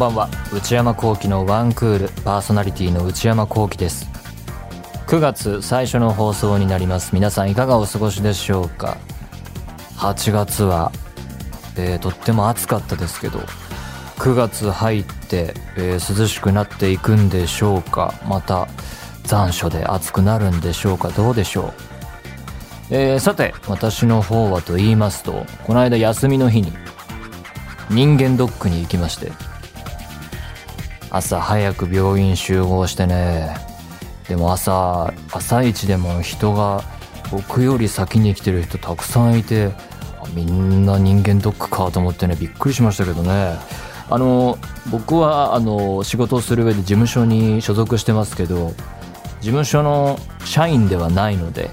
ばんは。内山聖輝のワンクールパーソナリティの内山聖輝です。9月最初の放送になります。皆さんいかがお過ごしでしょうか？8月は、えー、とっても暑かったですけど9月入って、えー、涼しくなっていくんでしょうか？また残暑で暑くなるんでしょうか？どうでしょう、えー、さて私の方はと言いますとこの間休みの日に人間ドックに行きまして朝早く病院集合してね。でも朝朝一でも人が僕より先に来てる人たくさんいてみんな人間ドックかと思ってねびっくりしましたけどね。あの僕はあの仕事をする上で事務所に所属してますけど事務所の社員ではないので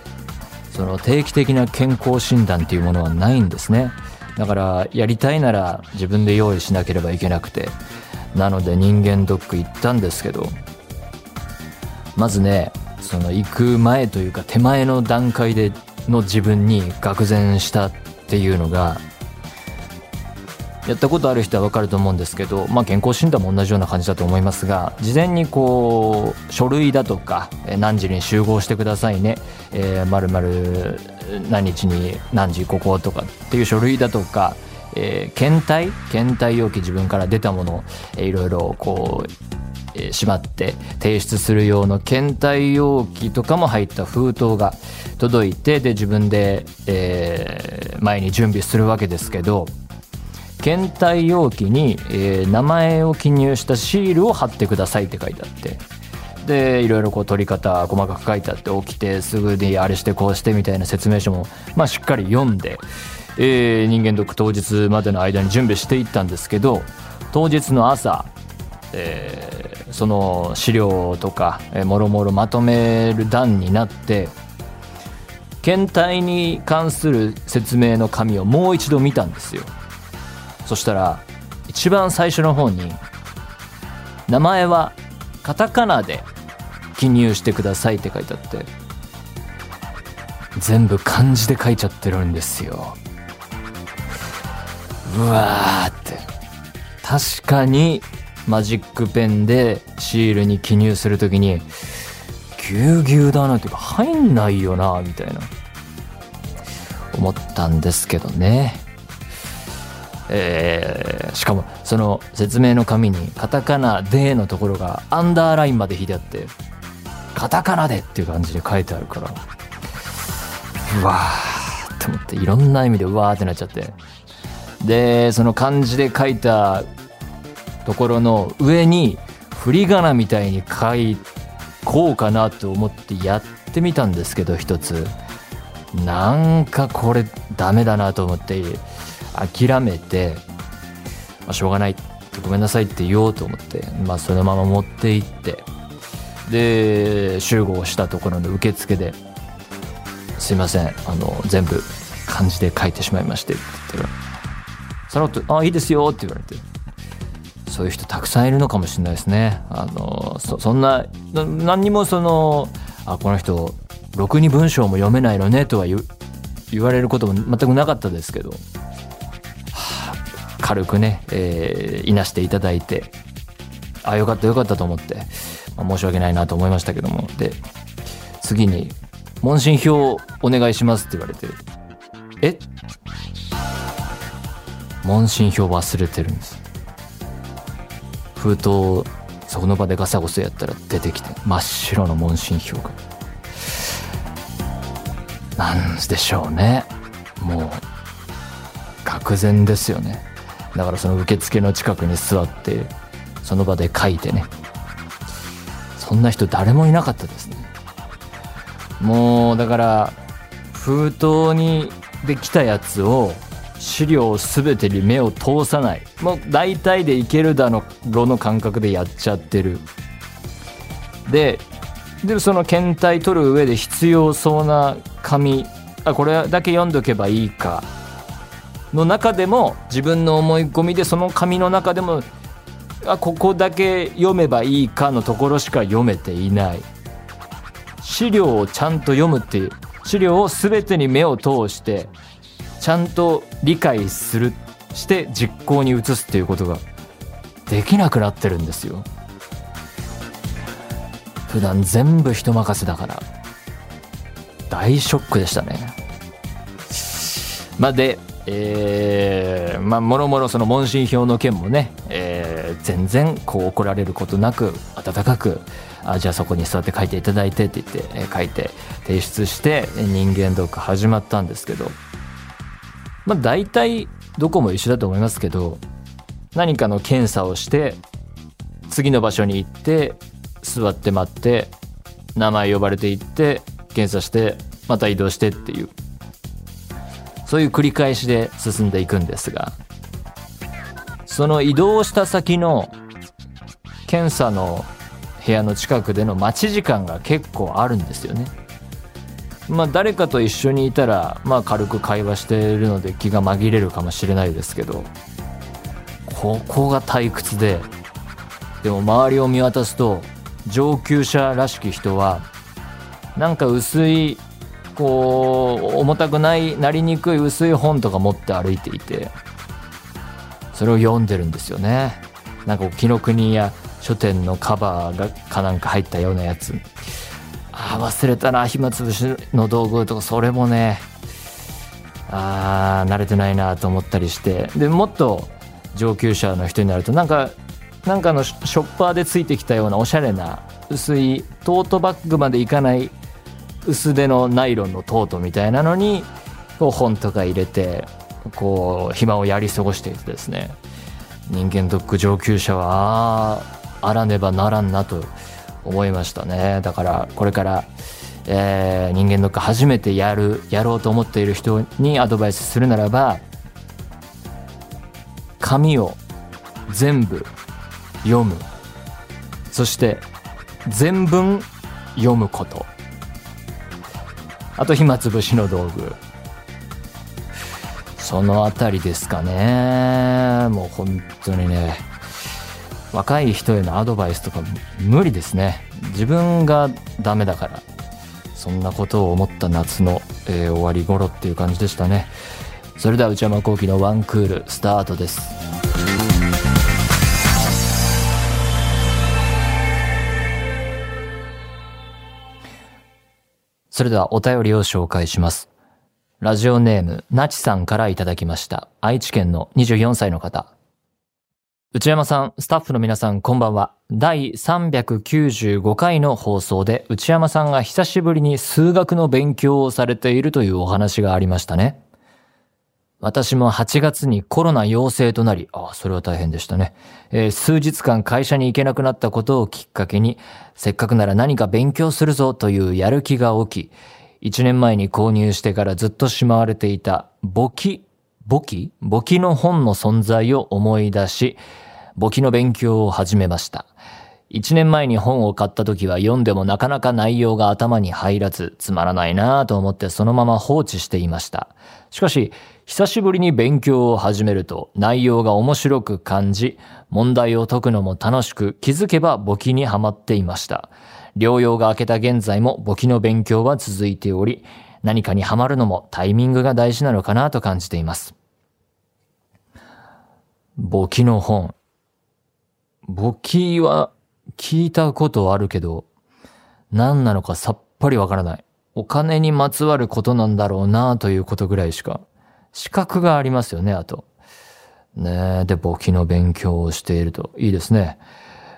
その定期的な健康診断っていうものはないんですね。だからやりたいなら自分で用意しなければいけなくてなので人間ドック行ったんですけどまずねその行く前というか手前の段階での自分に愕然したっていうのがやったことある人は分かると思うんですけど、まあ、健康診断も同じような感じだと思いますが事前にこう書類だとか何時に集合してくださいね、えー、〇〇何日に何時こことかっていう書類だとか、えー、検体？検体容器自分から出たものを、いろいろこうえしまって提出する用の検体容器とかも入った封筒が届いてで自分で、えー、前に準備するわけですけど検体容器に、えー、名前を記入したシールを貼ってくださいって書いてあってでいろいろこう取り方細かく書いてあって起きてすぐにあれしてこうしてみたいな説明書も、まあ、しっかり読んで、えー、人間ドック当日までの間に準備していったんですけど当日の朝、えー、その資料とか、えー、もろもろまとめる段になって検体に関する説明の紙をもう一度見たんですよ。そしたら一番最初の方に名前はカタカナで記入してくださいって書いてあって全部漢字で書いちゃってるんですようわーって。確かにマジックペンでシールに記入するときにぎゅうぎゅうだなっていうか入んないよなみたいな。思ったんですけどね。えー、しかもその説明の紙にカタカナでのところがアンダーラインまで引いてあってカタカナでっていう感じで書いてあるからうわーって思っていろんな意味でうわーってなっちゃって。でその漢字で書いたところの上に振り仮名みたいに書いこうかなと思ってやってみたんですけど一つ。なんかこれダメだなと思って諦めて、まあ、しょうがないごめんなさいって言おうと思って、まあ、そのまま持って行ってで集合したところの受付で「すいませんあの全部漢字で書いてしまいまして」って言ったらさらっと「あいいですよ」って言われて。そういう人たくさんいるのかもしれないですね。あのそんな何にもそのあこの人ろくに文章も読めないのねとは言われることも全くなかったですけど。はあ軽くね、えー、いなしていただいて、あ、よかったよかったと思って、まあ、申し訳ないなと思いましたけども、で、次に、問診票をお願いしますって言われて、え？問診票忘れてるんです。封筒をその場でガサゴソやったら出てきて、真っ白の問診票が。なんでしょうね。もう、愕然ですよね。だからその受付の近くに座ってその場で書いてねそんな人誰もいなかったですねもうだから封筒にできたやつを資料全てに目を通さない。もう大体でいけるだろの感覚でやっちゃってる。ででその検体取る上で必要そうな紙。あこれだけ読んどけばいいか。の中でも自分の思い込みでその紙の中でもあここだけ読めばいいかのところしか読めていない。資料をちゃんと読むっていう。資料を全てに目を通してちゃんと理解するして実行に移すっていうことができなくなってるんですよ。普段全部人任せだから。大ショックでしたね。まあでえー、まあもろもろその問診票の件もね、えー、全然こう怒られることなく温かくあじゃあそこに座って書いていただいてって言って、えー、書いて提出して人間ドック始まったんですけど。まあ大体どこも一緒だと思いますけど何かの検査をして次の場所に行って座って待って名前呼ばれて行って検査してまた移動してっていうそういう繰り返しで進んでいくんですがその移動した先の検査の部屋の近くでの待ち時間が結構あるんですよね。まあ誰かと一緒にいたらまあ軽く会話しているので気が紛れるかもしれないですけどここが退屈ででも周りを見渡すと上級者らしき人はなんか薄いこう重たくないなりにくい薄い本とか持って歩いていてそれを読んでるんですよね。なんか紀ノ国や書店のカバーがかなんか入ったようなやつ。あ忘れたな暇つぶしの道具とかそれもねあー慣れてないなと思ったりして。でもっと上級者の人になるとなんかなんかのショッパーでついてきたようなおしゃれな薄いトートバッグまでいかない薄手のナイロンのトートみたいなのにこう本とか入れてこう暇をやり過ごしていてですね。人間ドック上級者はああらねばならんなと思いましたね。だからこれから、えー、人間ドック初めてやるやろうと思っている人にアドバイスするならば紙を全部読む。そして全文読むこと。あと暇つぶしの道具。そのあたりですかね。もう本当にね。若い人へのアドバイスとか無理ですね自分がダメだからそんなことを思った夏の、えー、終わり頃っていう感じでしたねそれでは内山昂輝のワンクールスタートですそれではお便りを紹介します。ラジオネーム、なちさんからいただきました。愛知県の24歳の方。内山さん、スタッフの皆さん、こんばんは。第395回の放送で、内山さんが久しぶりに数学の勉強をされているというお話がありましたね。私も8月にコロナ陽性となり、ああ、それは大変でしたね、えー、数日間会社に行けなくなったことをきっかけに、せっかくなら何か勉強するぞというやる気が起き、1年前に購入してからずっとしまわれていた簿記、簿記簿記の本の存在を思い出し、簿記の勉強を始めました。一年前に本を買った時は読んでもなかなか内容が頭に入らず、つまらないなぁと思ってそのまま放置していました。しかし、久しぶりに勉強を始めると内容が面白く感じ、問題を解くのも楽しく気づけば簿記にはまっていました。療養が明けた現在も簿記の勉強は続いており、何かにはまるのもタイミングが大事なのかなと感じています。簿記の本。簿記は聞いたことあるけど、何なのかさっぱりわからない。お金にまつわることなんだろうなということぐらいしか資格がありますよね、あと。ねで、簿記の勉強をしていると。いいですね。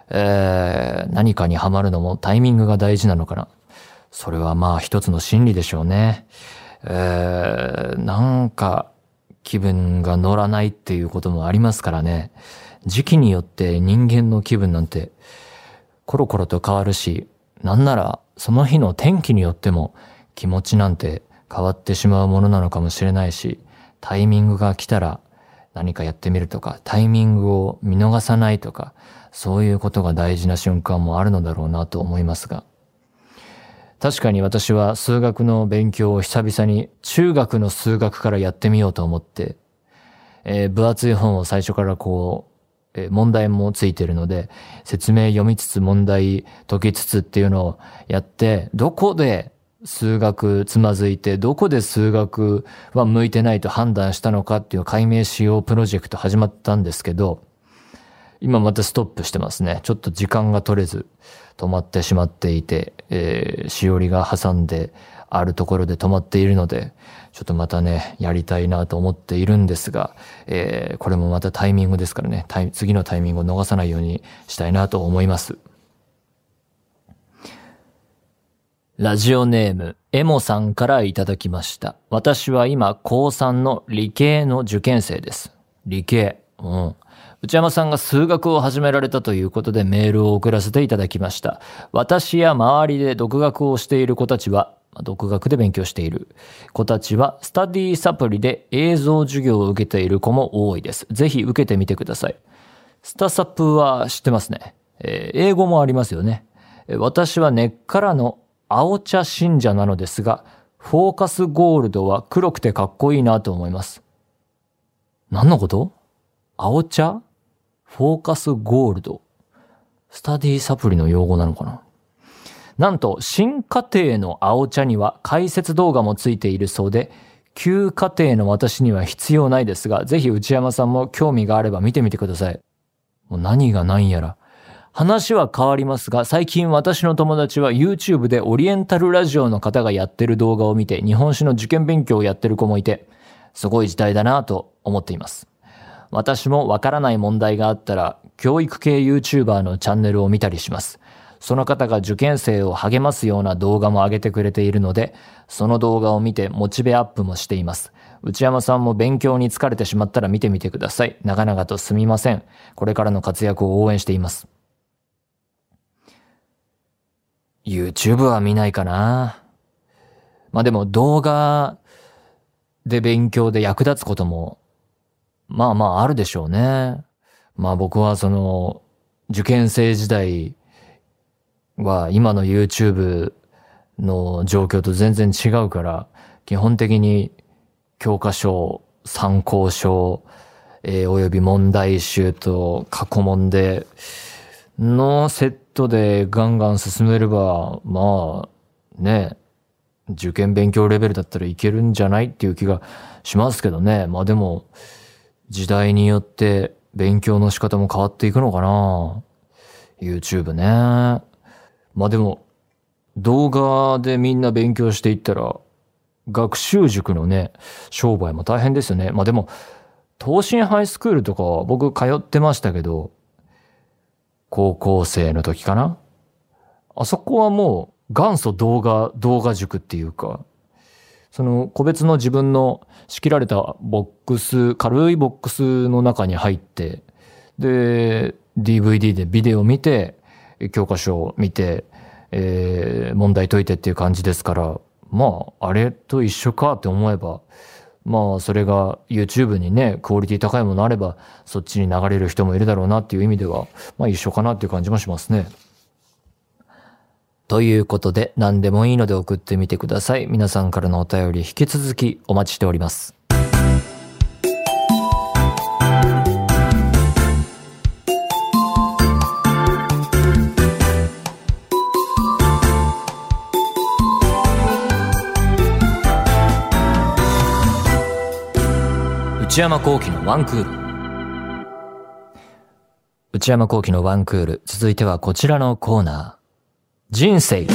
えー、何かにはまるのもタイミングが大事なのかな。それはまあ一つの心理でしょうね。えー、なんか気分が乗らないっていうこともありますからね。時期によって人間の気分なんてコロコロと変わるし、なんならその日の天気によっても気持ちなんて変わってしまうものなのかもしれないし、タイミングが来たら何かやってみるとか、タイミングを見逃さないとか、そういうことが大事な瞬間もあるのだろうなと思いますが。確かに私は数学の勉強を久々に中学の数学からやってみようと思って、えー、分厚い本を最初からこう、えー、問題もついてるので、説明読みつつ問題解きつつっていうのをやって、どこで数学つまずいて、どこで数学は向いてないと判断したのかっていう解明しようプロジェクト始まったんですけど、今またストップしてますね。ちょっと時間が取れず止まってしまっていて、えー、しおりが挟んであるところで止まっているので、ちょっとまたね、やりたいなと思っているんですが、えー、これもまたタイミングですからね、次のタイミングを逃さないようにしたいなと思います。ラジオネーム、エモさんからいただきました。私は今、高3の理系の受験生です。理系。うん。内山さんが数学を始められたということでメールを送らせていただきました。私や周りで独学をしている子たちは、独学で勉強している子たちは、スタディサプリで映像授業を受けている子も多いです。ぜひ受けてみてください。スタサプは知ってますね。えー、英語もありますよね。私は根っからの青茶信者なのですが、フォーカスゴールドは黒くてかっこいいなと思います。何のこと？青茶？フォーカスゴールド。スタディサプリの用語なのかな？なんと、新家庭の青茶には解説動画もついているそうで、旧家庭の私には必要ないですが、ぜひ内山さんも興味があれば見てみてください。もう何が何やら。話は変わりますが、最近私の友達は YouTube でオリエンタルラジオの方がやってる動画を見て日本史の受験勉強をやってる子もいて、すごい時代だなぁと思っています。私もわからない問題があったら、教育系 YouTuber のチャンネルを見たりします。その方が受験生を励ますような動画も上げてくれているので、その動画を見てモチベアップもしています。内山さんも勉強に疲れてしまったら見てみてください。長々とすみません。これからの活躍を応援しています。YouTube は見ないかな。まあでも動画で勉強で役立つことも、まあまああるでしょうね。まあ僕はその、受験生時代は今の YouTube の状況と全然違うから、基本的に教科書、参考書、えー、および問題集と過去問でのセットでガンガン進めれば、まあ、ね、受験勉強レベルだったらいけるんじゃないっていう気がしますけどね。まあでも、時代によって勉強の仕方も変わっていくのかな ?YouTube ね。まあでも、動画でみんな勉強していったら、学習塾のね、商売も大変ですよね。まあでも、東進ハイスクールとか僕通ってましたけど、高校生の時かなあそこはもう元祖動画、動画塾っていうか、その個別の自分の仕切られたボックス、軽いボックスの中に入って、で、DVD でビデオ見て、教科書を見て、えー、問題解いてっていう感じですから、まあ、あれと一緒かって思えば、まあ、それが YouTube にね、クオリティ高いものあれば、そっちに流れる人もいるだろうなっていう意味では、まあ一緒かなっていう感じもしますね。ということで、何でもいいので送ってみてください。皆さんからのお便り引き続きお待ちしております。内山幸喜のワンクール。内山幸喜のワンクール。続いてはこちらのコーナー。人生。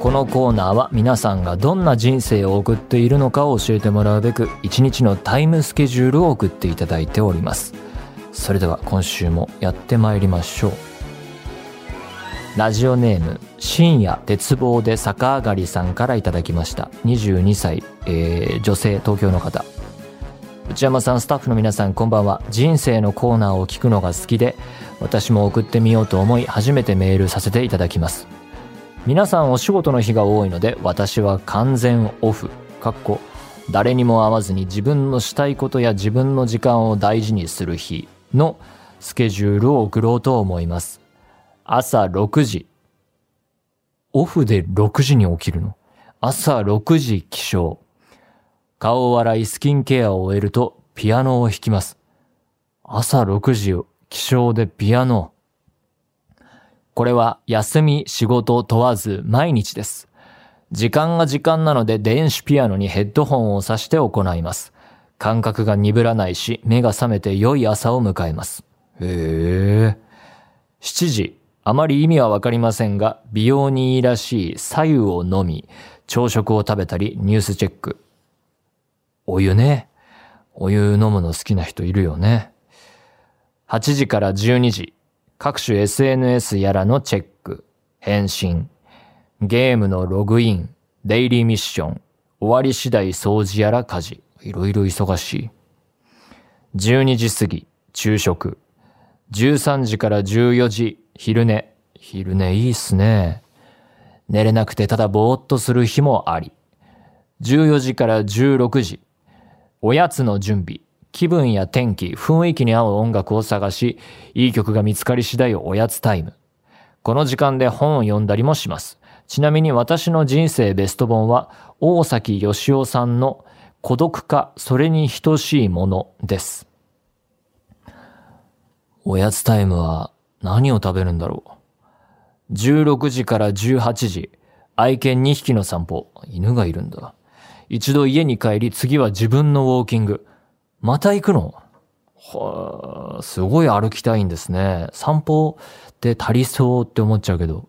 このコーナーは皆さんがどんな人生を送っているのかを教えてもらうべく一日のタイムスケジュールを送っていただいております。それでは今週もやってまいりましょう。ラジオネーム深夜鉄棒で逆上がりさんからいただきました22歳、えー、女性東京の方内山さんスタッフの皆さんこんばんは人生のコーナーを聞くのが好きで私も送ってみようと思い初めてメールさせていただきます皆さんお仕事の日が多いので私は完全オフかっこ誰にも会わずに自分のしたいことや自分の時間を大事にする日のスケジュールを送ろうと思います朝6時。オフで6時に起きるの？朝6時起床。顔を洗いスキンケアを終えるとピアノを弾きます。朝6時起床でピアノ。これは休み仕事問わず毎日です。時間が時間なので電子ピアノにヘッドホンを挿して行います。感覚が鈍らないし、目が覚めて良い朝を迎えます。へえ。7時、あまり意味はわかりませんが、美容にいいらしい左右を飲み、朝食を食べたり、ニュースチェック。お湯ね。お湯飲むの好きな人いるよね。8時から12時、各種 SNS やらのチェック、返信、ゲームのログイン、デイリーミッション、終わり次第掃除やら家事、いろいろ忙しい。12時過ぎ、昼食。13時から14時、昼寝。昼寝いいっすね。寝れなくてただぼーっとする日もあり。14時から16時、おやつの準備。気分や天気、雰囲気に合う音楽を探し、いい曲が見つかり次第おやつタイム。この時間で本を読んだりもします。ちなみに私の人生ベスト本は、大崎義夫さんの孤独かそれに等しいものです。おやつタイムは何を食べるんだろう。16時から18時、愛犬2匹の散歩。犬がいるんだ。一度家に帰り、次は自分のウォーキング。また行くの？はあ、すごい歩きたいんですね。散歩って足りそうって思っちゃうけど。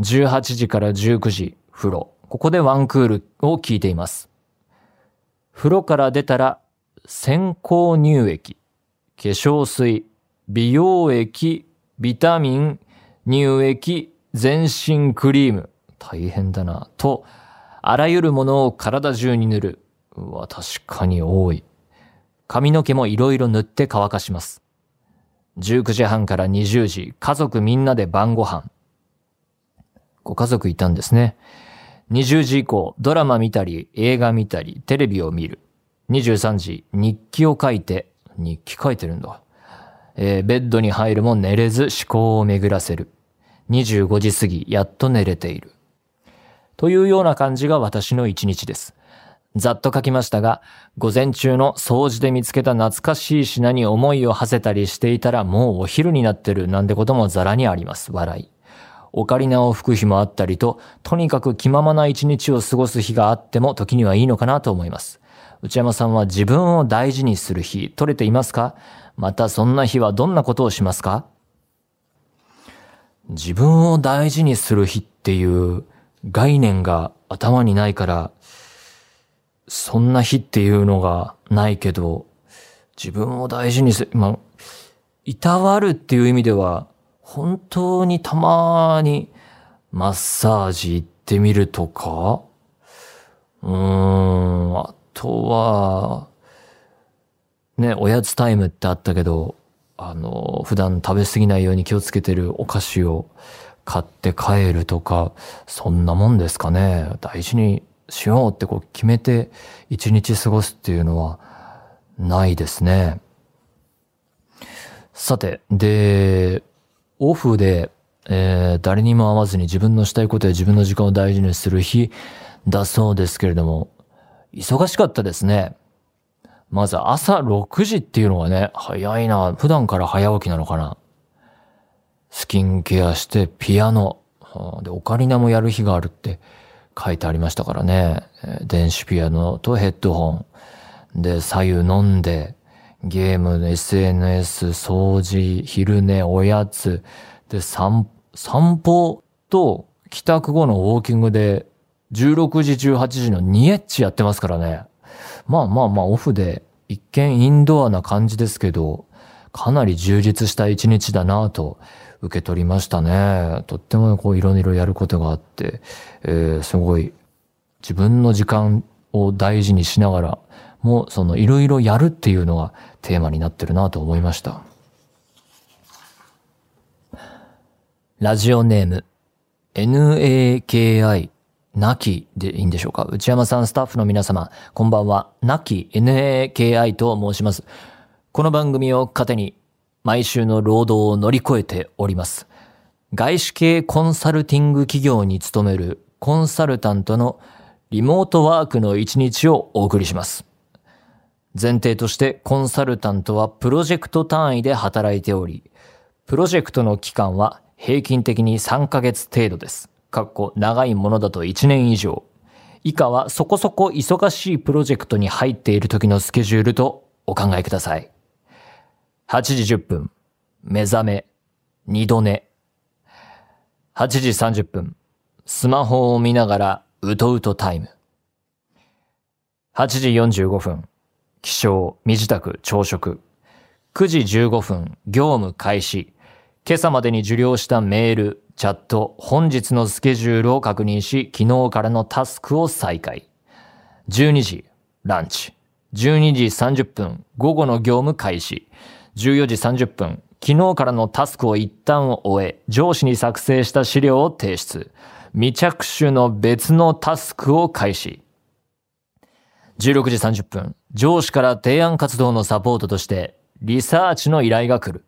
18時から19時、風呂。ここでワンクールを聞いています。風呂から出たら、先行乳液、化粧水、美容液、ビタミン、乳液、全身クリーム。大変だな。と、あらゆるものを体中に塗る。うわ、確かに多い。髪の毛もいろいろ塗って乾かします。19時半から20時、家族みんなで晩ご飯。ご家族いたんですね。20時以降、ドラマ見たり、映画見たり、テレビを見る。23時、日記を書いて、日記書いてるんだ。えーベッドに入るも寝れず思考を巡らせる。25時過ぎ、やっと寝れている。というような感じが私の一日です。ざっと書きましたが、午前中の掃除で見つけた懐かしい品に思いを馳せたりしていたらもうお昼になってるなんてこともザラにあります。笑い。オカリナを吹く日もあったりと、とにかく気ままな一日を過ごす日があっても時にはいいのかなと思います。内山さんは自分を大事にする日、取れていますか？またそんな日はどんなことをしますか？自分を大事にする日っていう概念が頭にないから、そんな日っていうのがないけど、自分を大事にす、まあ、いたわるっていう意味では、本当にたまにマッサージ行ってみるとか、うーん、あとは、ね、おやつタイムってあったけど、あの、普段食べ過ぎないように気をつけてるお菓子を買って帰るとか、そんなもんですかね。大事にしようってこう決めて一日過ごすっていうのはないですね。さて、で、オフで、えー誰にも会わずに自分のしたいことや自分の時間を大事にする日だそうですけれども、忙しかったですね。まず朝6時っていうのがね、早いな。普段から早起きなのかな。スキンケアしてピアノ。で、オカリナもやる日があるって書いてありましたからね。電子ピアノとヘッドホン。で、左右飲んで、ゲーム、SNS、掃除、昼寝、おやつ。で、散、散歩と帰宅後のウォーキングで16時、18時の2エッチやってますからね。まあまあまあオフで一見インドアな感じですけど、かなり充実した一日だなと受け取りましたね。とってもこういろいろやることがあって、えーすごい自分の時間を大事にしながらもそのいろいろやるっていうのがテーマになってるなと思いました。ラジオネーム NAKI なきでいいんでしょうか？内山さん、スタッフの皆様、こんばんは。なき NAKI と申します。この番組を糧に、毎週の労働を乗り越えております。外資系コンサルティング企業に勤めるコンサルタントのリモートワークの一日をお送りします。前提としてコンサルタントはプロジェクト単位で働いており、プロジェクトの期間は平均的に3ヶ月程度です。かっこ長いものだと1年以上。以下はそこそこ忙しいプロジェクトに入っている時のスケジュールとお考えください。8時10分、目覚め、二度寝。8時30分、スマホを見ながらうとうとタイム。8時45分、起床、身支度、朝食。9時15分、業務開始。今朝までに受領したメール、チャット、本日のスケジュールを確認し、昨日からのタスクを再開。12時、ランチ。12時30分、午後の業務開始。14時30分、昨日からのタスクを一旦終え、上司に作成した資料を提出。未着手の別のタスクを開始。16時30分、上司から提案活動のサポートとして、リサーチの依頼が来る。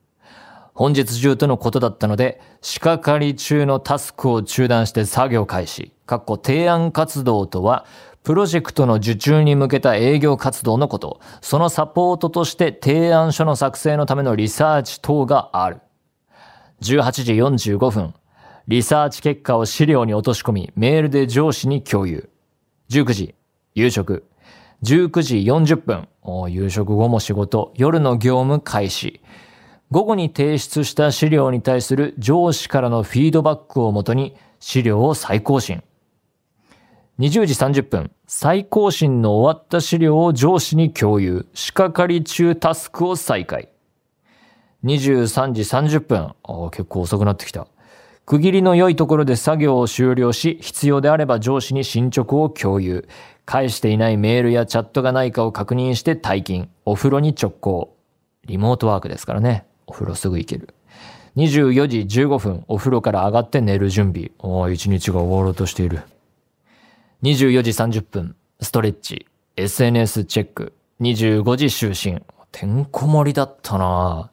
本日中とのことだったので、仕掛かり中のタスクを中断して作業開始。かっこ提案活動とは、プロジェクトの受注に向けた営業活動のこと。そのサポートとして提案書の作成のためのリサーチ等がある。18時45分。リサーチ結果を資料に落とし込み、メールで上司に共有。19時、夕食。19時40分。夕食後も仕事。夜の業務開始。午後に提出した資料に対する上司からのフィードバックをもとに資料を再更新。20時30分、再更新の終わった資料を上司に共有。仕掛かり中タスクを再開。23時30分、あ結構遅くなってきた。区切りの良いところで作業を終了し、必要であれば上司に進捗を共有。返していないメールやチャットがないかを確認して退勤。お風呂に直行。リモートワークですからね。お風呂すぐ行ける。24時15分、お風呂から上がって寝る準備。おー、一日が終わろうとしている。24時30分、ストレッチ、SNS チェック、25時就寝。てんこ盛りだったな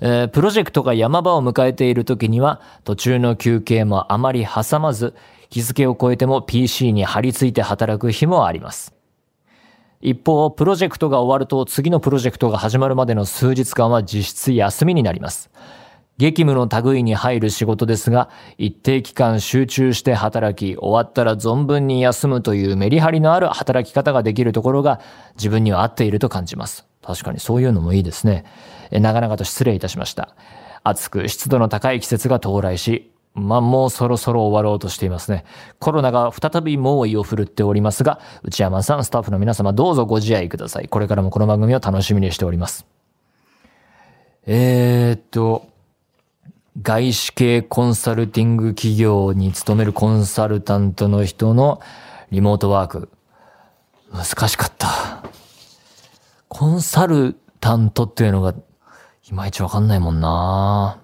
えー、プロジェクトが山場を迎えている時には、途中の休憩もあまり挟まず、日付を超えても PC に張り付いて働く日もあります。一方、プロジェクトが終わると次のプロジェクトが始まるまでの数日間は実質休みになります。激務の類に入る仕事ですが、一定期間集中して働き、終わったら存分に休むというメリハリのある働き方ができるところが自分には合っていると感じます。確かにそういうのもいいですね。長々と失礼いたしました。暑く湿度の高い季節が到来し、まあ、もうそろそろ終わろうとしていますね。コロナが再び猛威を振るっておりますが、内山さん、スタッフの皆様どうぞご自愛ください。これからもこの番組を楽しみにしております。えー、っと、外資系コンサルティング企業に勤めるコンサルタントの人のリモートワーク。難しかった。コンサルタントっていうのがいまいちわかんないもんな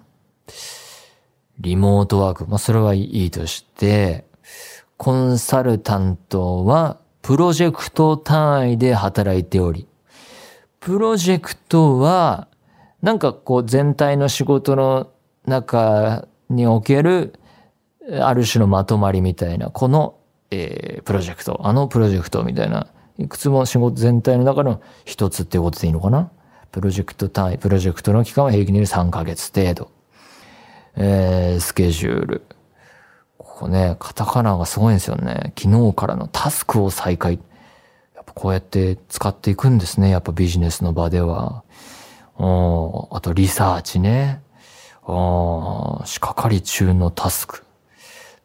リモートワーク。まあ、それはいいとして、コンサルタントはプロジェクト単位で働いており、プロジェクトはなんかこう全体の仕事の中における、ある種のまとまりみたいな、この、えー、プロジェクト、あのプロジェクトみたいな、いくつも仕事全体の中の一つっていうことでいいのかな？プロジェクト単位、プロジェクトの期間は平均で3ヶ月程度。えー、スケジュール。ここね、カタカナがすごいんですよね。昨日からのタスクを再開。やっぱこうやって使っていくんですね。やっぱビジネスの場では。おあとリサーチね。ああ、仕掛かり中のタスク。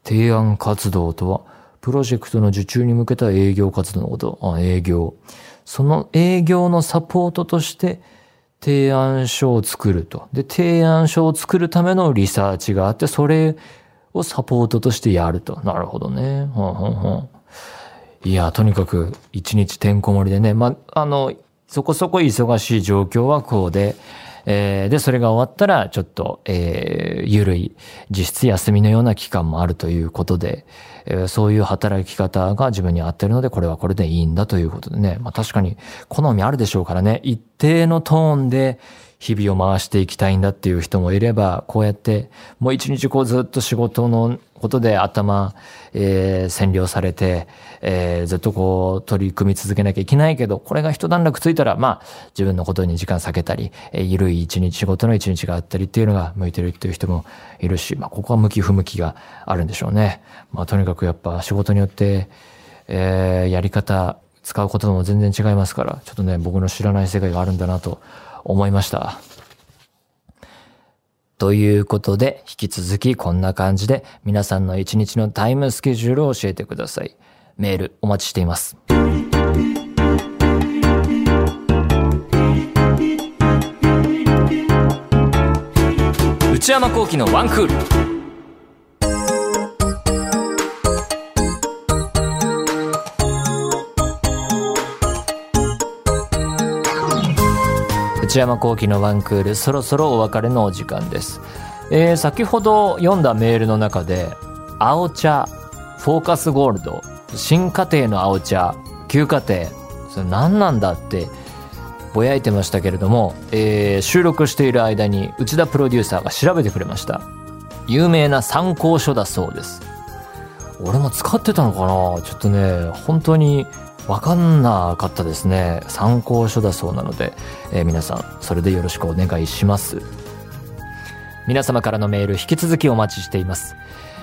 提案活動とは、プロジェクトの受注に向けた営業活動のこと。あ営業。その営業のサポートとして、提案書を作ると。で、提案書を作るためのリサーチがあって、それをサポートとしてやると。なるほどね。はんはんはんいや、とにかく一日てんこ盛りでね。ま、あの、そこそこ忙しい状況はこうで、えー、で、それが終わったら、ちょっと、えー、ゆるい、実質休みのような期間もあるということで、えー、そういう働き方が自分に合ってるので、これはこれでいいんだということでね。まあ確かに、好みあるでしょうからね。一定のトーンで、日々を回していきたいんだっていう人もいれば、こうやって、もう一日こうずっと仕事のことで頭、えー、占領されて、えー、ずっとこう取り組み続けなきゃいけないけど、これが一段落ついたら、まあ、自分のことに時間避けたり、えー、ゆるい一日仕事の一日があったりっていうのが向いてるっていう人もいるし、まあ、ここは向き不向きがあるんでしょうね。まあ、とにかくやっぱ仕事によって、えー、やり方、使うことも全然違いますから、ちょっとね、僕の知らない世界があるんだなと思いました。ということで、引き続きこんな感じで皆さんの一日のタイムスケジュールを教えてください。メールお待ちしています。内山幸喜のワンクール。内山幸喜のワンクールそろそろお別れのお時間です、えー、先ほど読んだメールの中で青茶フォーカスゴールド新家庭の青茶旧家庭それ何なんだってぼやいてましたけれども、えー、収録している間に内田プロデューサーが調べてくれました。有名な参考書だそうです。俺も使ってたのかな？ちょっとね本当に分かんなかったですね。参考書だそうなので、えー、皆さんそれでよろしくお願いします。皆様からのメール引き続きお待ちしています。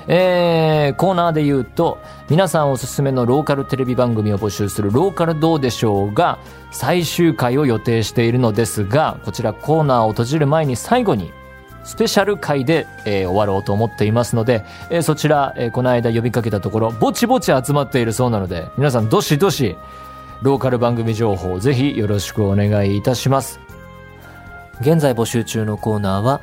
えー、コーナーで言うと、皆さんおすすめのローカルテレビ番組を募集するローカルどうでしょうが、最終回を予定しているのですが、こちらコーナーを閉じる前に最後に、スペシャル回で、えー、終わろうと思っていますので、えー、そちら、えー、この間呼びかけたところ、ぼちぼち集まっているそうなので、皆さんどしどし、ローカル番組情報をぜひよろしくお願いいたします。現在募集中のコーナーは、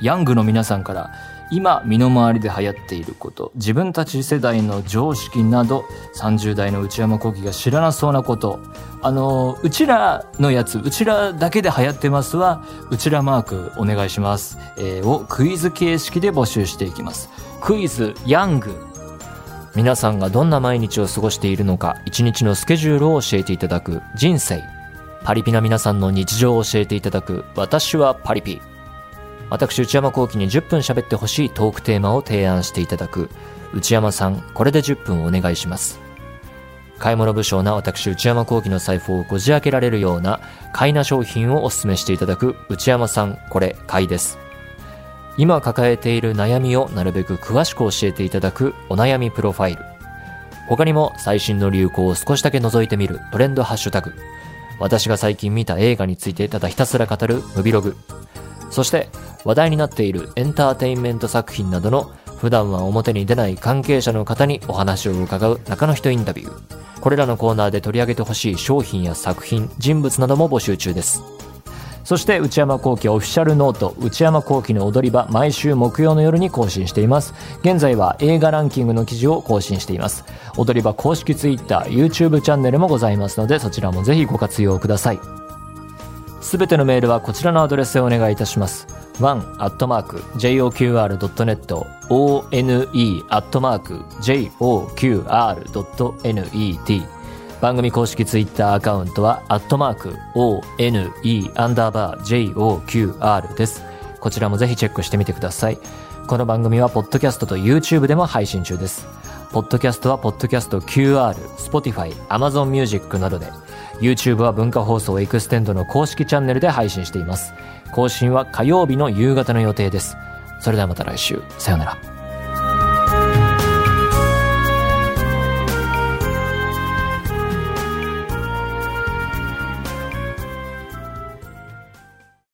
ヤングの皆さんから、今身の回りで流行っていること自分たち世代の常識など30代の内山聖輝が知らなそうなこと。あのうちらのやつうちらだけで流行ってますはうちらマークお願いします、えー、をクイズ形式で募集していきます。クイズヤング。皆さんがどんな毎日を過ごしているのか一日のスケジュールを教えていただく。人生。パリピな皆さんの日常を教えていただく。私はパリピ。私内山幸輝に10分喋ってほしいトークテーマを提案していただく。内山さんこれで10分お願いします。買い物不詳な私内山幸輝の財布をこじ開けられるような買いな商品をお勧めしていただく。内山さんこれ買いです。今抱えている悩みをなるべく詳しく教えていただくお悩みプロファイル。他にも最新の流行を少しだけ覗いてみるトレンドハッシュタグ。私が最近見た映画についてただひたすら語るムビログ。そして話題になっているエンターテインメント作品などの普段は表に出ない関係者の方にお話を伺う中の人インタビュー。これらのコーナーで取り上げてほしい商品や作品、人物なども募集中です。そして内山幸喜オフィシャルノート内山幸喜の踊り場毎週木曜の夜に更新しています現在は映画ランキングの記事を更新しています踊り場公式 Twitter、YouTube チャンネルもございますのでそちらもぜひご活用くださいすべてのメールはこちらのアドレスへお願いいたします one.joqr.net one.joqr.net 番組公式ツイッターアカウントは、アットマーク、one, アンダーバー、joqr です。こちらもぜひチェックしてみてください。この番組は、ポッドキャストと YouTube でも配信中です。ポッドキャストは、ポッドキャスト QR、Spotify、Amazon Music などで、YouTube は文化放送エクステンドの公式チャンネルで配信しています。更新は火曜日の夕方の予定です。それではまた来週。さようなら。